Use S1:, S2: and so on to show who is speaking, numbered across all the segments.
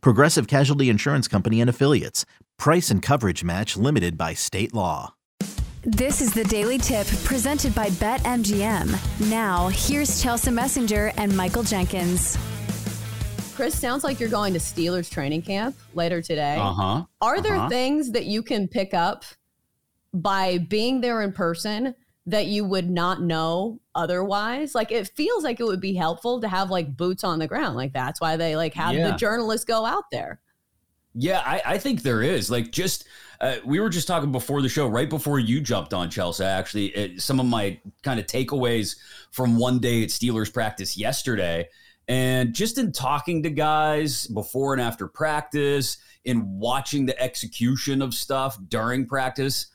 S1: Progressive Casualty Insurance Company and Affiliates. Price and coverage match limited by state law.
S2: This is the Daily Tip presented by BetMGM. Now, here's Chelsea Messenger and Michael Jenkins.
S3: Chris, sounds like you're going to Steelers training camp later today.
S4: Uh huh.
S3: Are there
S4: uh-huh.
S3: things that you can pick up by being there in person that you would not know otherwise? Like it feels like it would be helpful to have like boots on the ground. Like that's why they like have
S4: Yeah.
S3: the journalists go out there.
S4: Yeah, I, I think there is. Like, just uh, we were just talking before the show, right before you jumped on Chelsea. Actually, it, some of my kind of takeaways from one day at Steelers practice yesterday, and just in talking to guys before and after practice, in watching the execution of stuff during practice.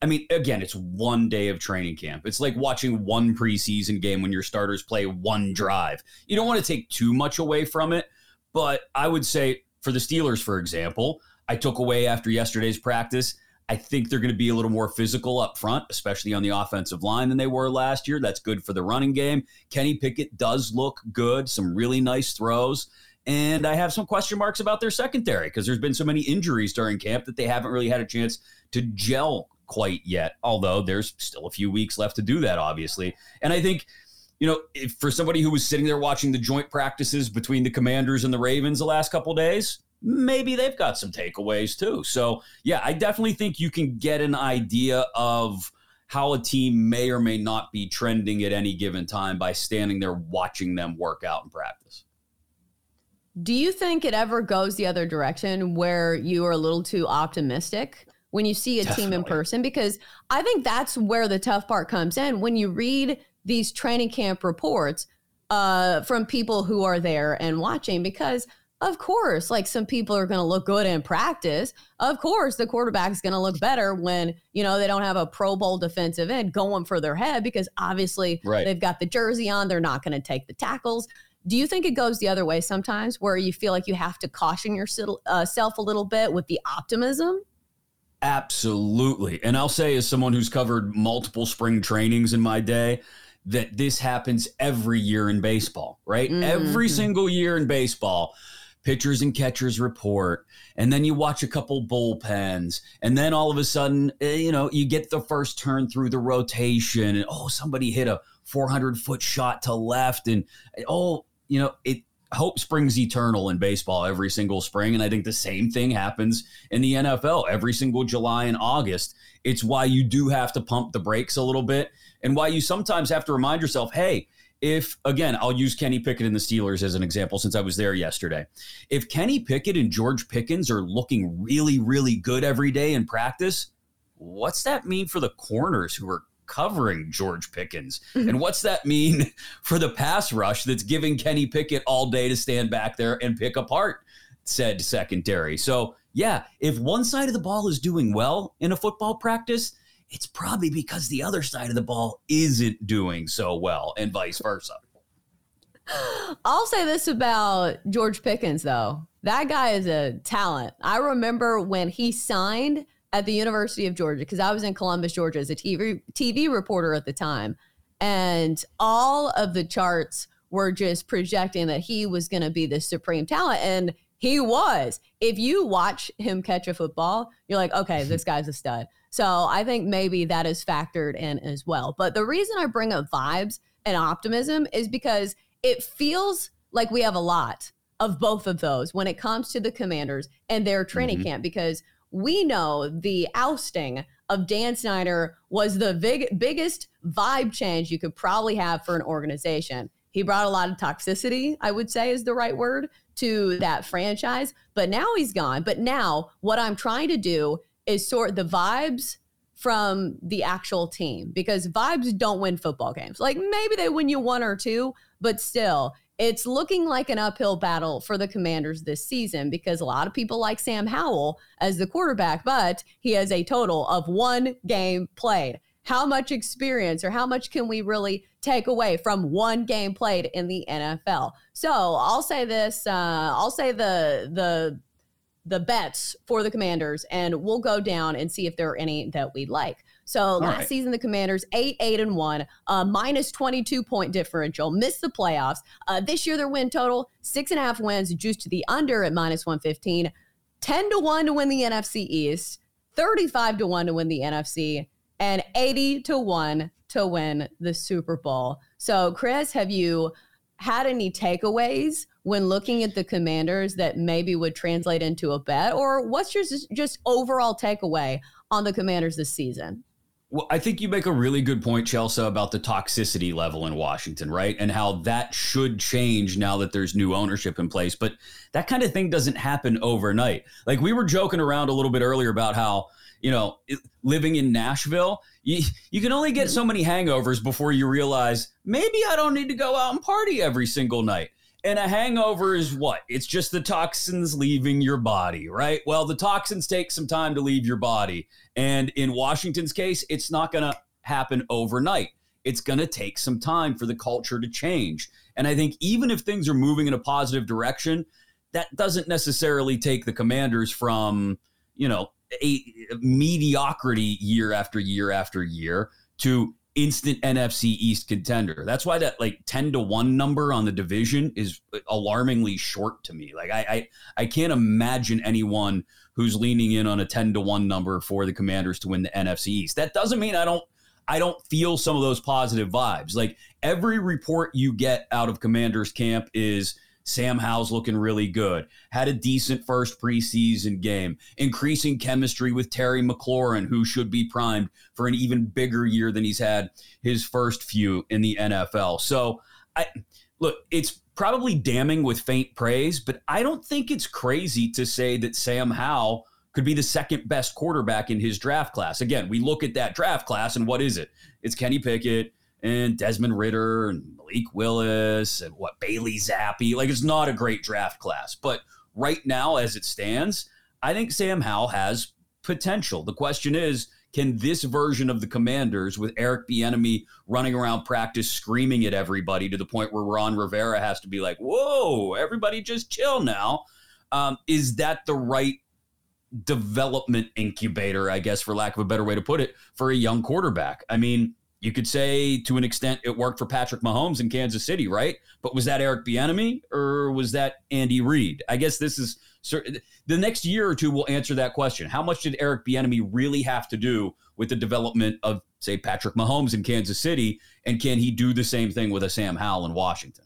S4: I mean, again, it's one day of training camp. It's like watching one preseason game when your starters play one drive. You don't want to take too much away from it, but I would say for the Steelers, for example, I took away after yesterday's practice. I think they're going to be a little more physical up front, especially on the offensive line than they were last year. That's good for the running game. Kenny Pickett does look good, some really nice throws. And I have some question marks about their secondary because there's been so many injuries during camp that they haven't really had a chance to gel quite yet. Although there's still a few weeks left to do that, obviously. And I think you know, if for somebody who was sitting there watching the joint practices between the Commanders and the Ravens the last couple days, maybe they've got some takeaways too. So, yeah, I definitely think you can get an idea of how a team may or may not be trending at any given time by standing there watching them work out in practice.
S3: Do you think it ever goes the other direction where you are a little too optimistic when you see a team in person? Because I think that's where the tough part comes in. When you read these training camp reports uh, from people who are there and watching, because of course, like some people are going to look good in practice. Of course, the quarterback is going to look better when, you know, they don't have a Pro Bowl defensive end going for their head because obviously
S4: Right.
S3: they've got the jersey on. They're not going to take the tackles. Do you think it goes the other way sometimes where you feel like you have to caution yourself uh, a little bit with the optimism?
S4: Absolutely. And I'll say, as someone who's covered multiple spring trainings in my day, that this happens every year in baseball, right? Every
S3: Mhm.
S4: single year in baseball, pitchers and catchers report, and then you watch a couple bullpens, and then all of a sudden, eh, you know, you get the first turn through the rotation, and oh, somebody hit a 400 foot shot to left, and oh, you know, it hope springs eternal in baseball every single spring. And I think the same thing happens in the NFL every single July and August. It's why you do have to pump the brakes a little bit and why you sometimes have to remind yourself, hey, if again, I'll use Kenny Pickett and the Steelers as an example since I was there yesterday. If Kenny Pickett and George Pickens are looking really, really good every day in practice, what's that mean for the corners who are covering George Pickens? Mm-hmm. and what's that mean for the pass rush that's giving Kenny Pickett all day to stand back there and pick apart said secondary? So, yeah, if one side of the ball is doing well in a football practice, it's probably because the other side of the ball isn't doing so well, and vice versa.
S3: I'll say this about George Pickens, though. That guy is a talent. I remember when he signed at the University of Georgia, because I was in Columbus, Georgia as a TV, TV reporter at the time. And all of the charts were just projecting that he was going to be the supreme talent. And he was. If you watch him catch a football, you're like, okay, this guy's a stud. So I think maybe that is factored in as well. But the reason I bring up vibes and optimism is because it feels like we have a lot of both of those when it comes to the commanders and their training
S4: Mhm.
S3: camp because we know the ousting of Dan Snyder was the big, biggest vibe change you could probably have for an organization. He brought a lot of toxicity, I would say is the right word, to that franchise. But now he's gone. But now what I'm trying to do is sort the vibes from the actual team because vibes don't win football games. Like maybe they win you one or two, but still, it's looking like an uphill battle for the Commanders this season because a lot of people like Sam Howell as the quarterback, but he has a total of one game played. How much experience or how much can we really take away from one game played in the NFL? So I'll say this: uh, I'll say the the the bets for the Commanders, and we'll go down and see if there are any that we like. So All last right. season, the Commanders eight, eight, and one, uh, minus 22 point differential, missed the playoffs. Uh, this year, their win total six and a half wins, juiced to the under at minus 115, 10 to 1 to win the NFC East, 35 to 1 to win the NFC, and 80 to 1 to win the Super Bowl. So, Chris, have you had any takeaways when looking at the commanders that maybe would translate into a bet or what's your just overall takeaway on the commanders this season
S4: well, I think you make a really good point, Chelsea, about the toxicity level in Washington, right? And how that should change now that there's new ownership in place. But that kind of thing doesn't happen overnight. Like we were joking around a little bit earlier about how, you know, living in Nashville, you, you can only get so many hangovers before you realize maybe I don't need to go out and party every single night. And a hangover is what? It's just the toxins leaving your body, right? Well, the toxins take some time to leave your body. And in Washington's case, it's not going to happen overnight. It's going to take some time for the culture to change. And I think even if things are moving in a positive direction, that doesn't necessarily take the commanders from, you know, a mediocrity year after year after year to instant NFC East contender. That's why that like 10 to 1 number on the division is alarmingly short to me. Like I I, I can't imagine anyone who's leaning in on a 10 to 1 number for the Commanders to win the NFC East. That doesn't mean I don't I don't feel some of those positive vibes. Like every report you get out of Commanders camp is Sam Howell's looking really good. Had a decent first preseason game. Increasing chemistry with Terry McLaurin, who should be primed for an even bigger year than he's had his first few in the NFL. So I look, it's probably damning with faint praise, but I don't think it's crazy to say that Sam Howell could be the second best quarterback in his draft class. Again, we look at that draft class and what is it? It's Kenny Pickett and Desmond Ridder and Malik Willis and what Bailey Zappe. Like it's not a great draft class, but right now as it stands, I think Sam Howell has potential. The question is, can this version of the Commanders with Eric Bieniemy running around practice screaming at everybody to the point where Ron Rivera has to be like, "Whoa, everybody just chill now." Um, is that the right development incubator, I guess, for lack of a better way to put it, for a young quarterback? I mean, you could say to an extent it worked for Patrick Mahomes in Kansas City, right? But was that Eric Bieniemy or was that Andy Reid? I guess this is the next year or two will answer that question. How much did Eric Bieniemy really have to do with the development of, say, Patrick Mahomes in Kansas City, and can he do the same thing with a Sam Howell in Washington?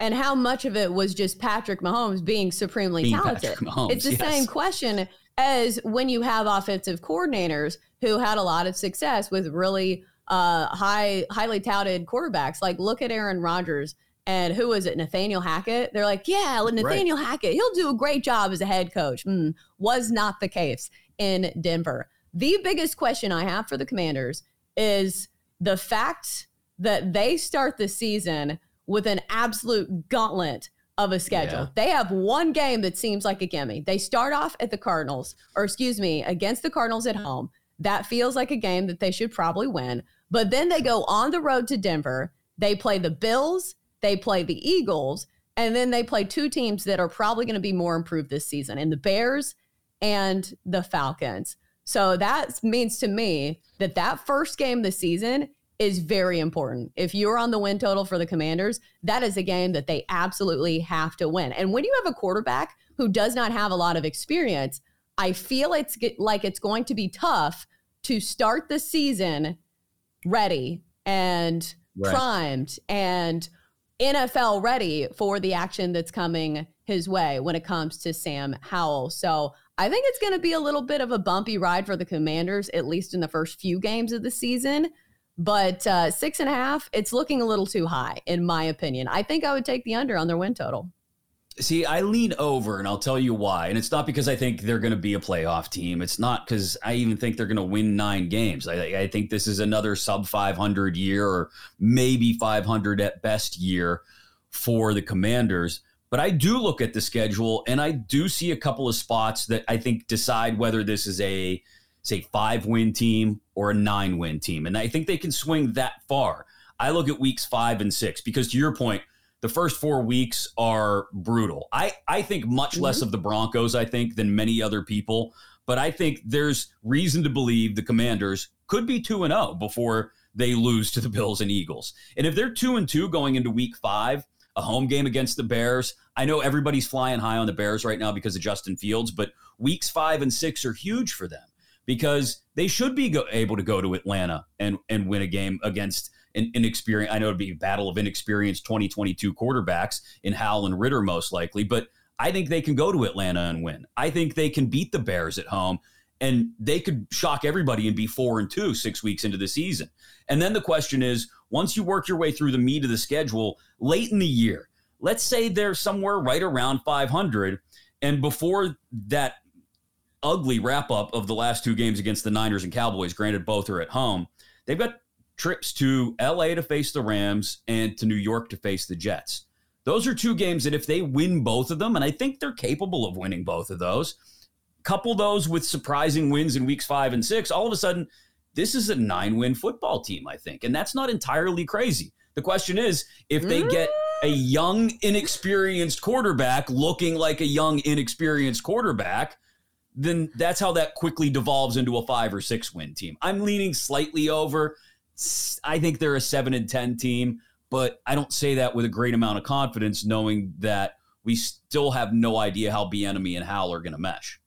S3: And how much of it was just Patrick Mahomes being supremely being talented? Mahomes, it's the yes. same question as when you have offensive coordinators who had a lot of success with really uh, high, highly touted quarterbacks. Like look at Aaron Rodgers and who was it? Nathaniel Hackett. They're like, yeah, Nathaniel right. Hackett, he'll do a great job as a head coach. Mm, was not the case in Denver. The biggest question I have for the Commanders is the fact that they start the season with an absolute gauntlet of a schedule. Yeah. They have one game that seems like a gimme. They start off at the Cardinals, or excuse me, against the Cardinals at home. That feels like a game that they should probably win. But then they go on the road to Denver. They play the Bills, they play the Eagles, and then they play two teams that are probably going to be more improved this season and the Bears and the Falcons. So that means to me that that first game this season is very important. If you're on the win total for the Commanders, that is a game that they absolutely have to win. And when you have a quarterback who does not have a lot of experience, I feel it's like it's going to be tough to start the season ready and right. primed and NFL ready for the action that's coming his way when it comes to Sam Howell. So I think it's going to be a little bit of a bumpy ride for the Commanders, at least in the first few games of the season. But uh, six and a half, it's looking a little too high, in my opinion. I think I would take the under on their win total.
S4: See, I lean over, and I'll tell you why. And it's not because I think they're going to be a playoff team. It's not because I even think they're going to win nine games. I, I, think this is another sub 500 year, or maybe 500 at best year for the Commanders. But I do look at the schedule and I do see a couple of spots that I think decide whether this is a, say, five win team or a nine win team. And I think they can swing that far. I look at weeks five and six because, to your point, the first four weeks are brutal. I, I think much mm-hmm. less of the Broncos, I think, than many other people. But I think there's reason to believe the Commanders could be 2 and 0 before they lose to the Bills and Eagles. And if they're 2 and 2 going into week 5, a home game against the Bears, I know everybody's flying high on the Bears right now because of Justin Fields, but weeks 5 and 6 are huge for them because they should be go- able to go to Atlanta and and win a game against an inexperienced. I know it'd be a battle of inexperienced 2022 quarterbacks in Howell and Ridder, most likely, but I think they can go to Atlanta and win. I think they can beat the Bears at home and they could shock everybody and be four and two six weeks into the season. And then the question is once you work your way through the meat of the schedule late in the year, let's say they're somewhere right around 500. And before that ugly wrap up of the last two games against the Niners and Cowboys, granted, both are at home, they've got trips to LA to face the Rams and to New York to face the Jets. Those are two games that if they win both of them, and I think they're capable of winning both of those, couple those with surprising wins in weeks five and six, all of a sudden, this is a nine win football team, I think. And that's not entirely crazy. The question is if they get a mm. young, inexperienced quarterback looking like a young, inexperienced quarterback, then that's how that quickly devolves into a five or six win team. I'm leaning slightly over. I think they're a seven and 10 team but I don't say that with a great amount of confidence, knowing that we still have no idea how Bieniemy and Howell are going to mesh.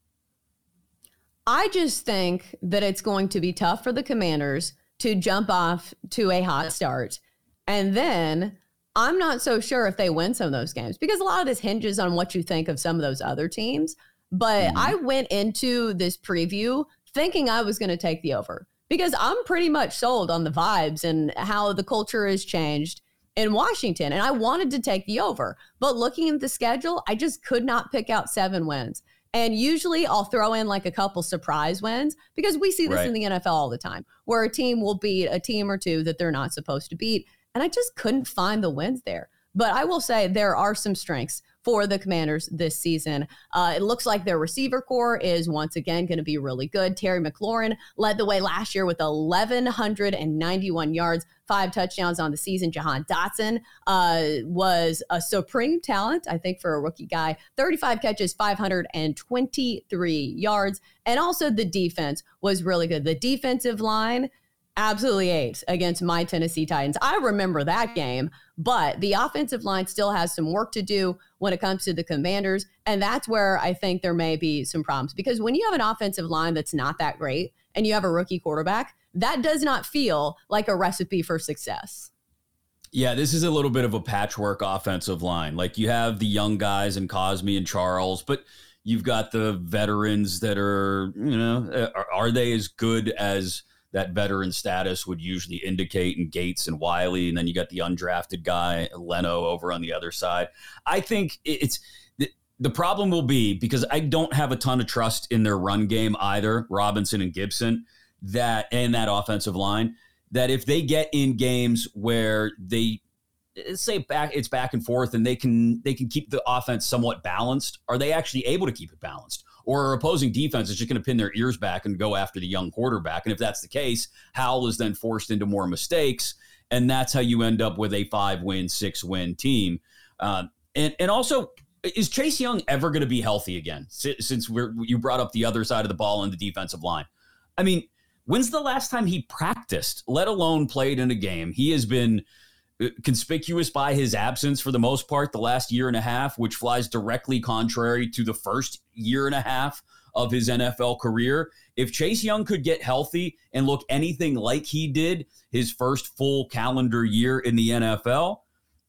S3: I just think that it's going to be tough for the Commanders to jump off to a hot start, and then I'm not so sure if they win some of those games because a lot of this hinges on what you think of some of those other teams. But mm-hmm. I went into this preview thinking I was going to take the over because I'm pretty much sold on the vibes and how the culture has changed in Washington. And I wanted to take the over. But looking at the schedule, I just could not pick out seven wins. And usually I'll throw in like a couple surprise wins because we see this right. in the NFL all the time where a team will beat a team or two that they're not supposed to beat. And I just couldn't find the wins there. But I will say there are some strengths for the Commanders this season. Uh, it looks like their receiver corps is once again going to be really good. Terry McLaurin led the way last year with 1,191 yards, five touchdowns on the season. Jahan Dotson uh, was a supreme talent, I think, for a rookie guy. 35 catches, 523 yards. And also the defense was really good. The defensive line absolutely ate against my Tennessee Titans. I remember that game, but the offensive line still has some work to do when it comes to the commanders. And that's where I think there may be some problems because when you have an offensive line that's not that great and you have a rookie quarterback, that does not feel like a recipe for success.
S4: Yeah, this is a little bit of a patchwork offensive line. Like you have the young guys and Cosme and Charles, but you've got the veterans that are, you know, are, are they as good as that veteran status would usually indicate in Gates and Wylie, and then you got the undrafted guy Leno over on the other side. I think it's the problem will be because I don't have a ton of trust in their run game either, Robinson and Gibson, that and that offensive line. That if they get in games where they say back it's back and forth and they can they can keep the offense somewhat balanced, are they actually able to keep it balanced? Or opposing defense is just going to pin their ears back and go after the young quarterback. And if that's the case, Howell is then forced into more mistakes. And that's how you end up with a five win, six win team. Uh, and, and also, is Chase Young ever going to be healthy again? Since we're, you brought up the other side of the ball in the defensive line. I mean, when's the last time he practiced, let alone played in a game? He has been conspicuous by his absence for the most part the last year and a half, which flies directly contrary to the first year and a half of his NFL career. If Chase Young could get healthy and look anything like he did his first full calendar year in the NFL,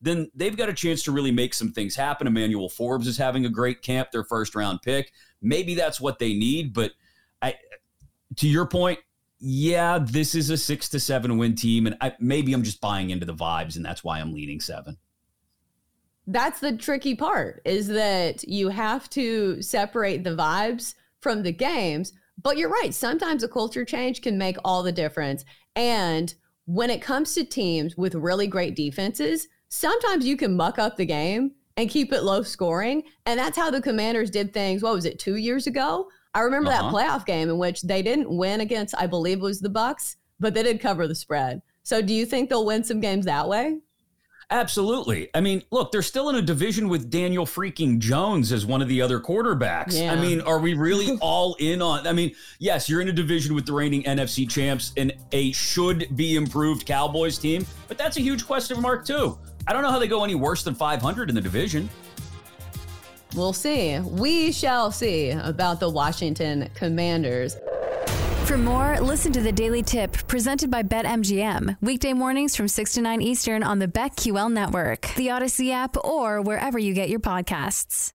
S4: then they've got a chance to really make some things happen. Emmanuel Forbes is having a great camp, their first round pick. Maybe that's what they need, but I to your point, yeah, this is a six to seven win team, and I, maybe I'm just buying into the vibes, and that's why I'm leaning seven.
S3: That's the tricky part is that you have to separate the vibes from the games. But you're right. Sometimes a culture change can make all the difference. And when it comes to teams with really great defenses, sometimes you can muck up the game and keep it low scoring. And that's how the commanders did things. What was it, two years ago? I remember uh-huh. that playoff game in which they didn't win against, I believe it was the Bucs, but they did cover the spread. So do you think they'll win some games that way?
S4: Absolutely. I mean, look, they're still in a division with Daniel freaking Jones as one of the other quarterbacks. Yeah. I mean, are we really all in on? I mean, yes, you're in a division with the reigning NFC champs and a should be improved Cowboys team, but that's a huge question mark too. I don't know how they go any worse than 500 in the division.
S3: We'll see. We shall see about the Washington Commanders.
S2: For more, listen to the Daily Tip presented by BetMGM. Weekday mornings from 6 to 9 Eastern on the BetQL network, the Audacy app, or wherever you get your podcasts.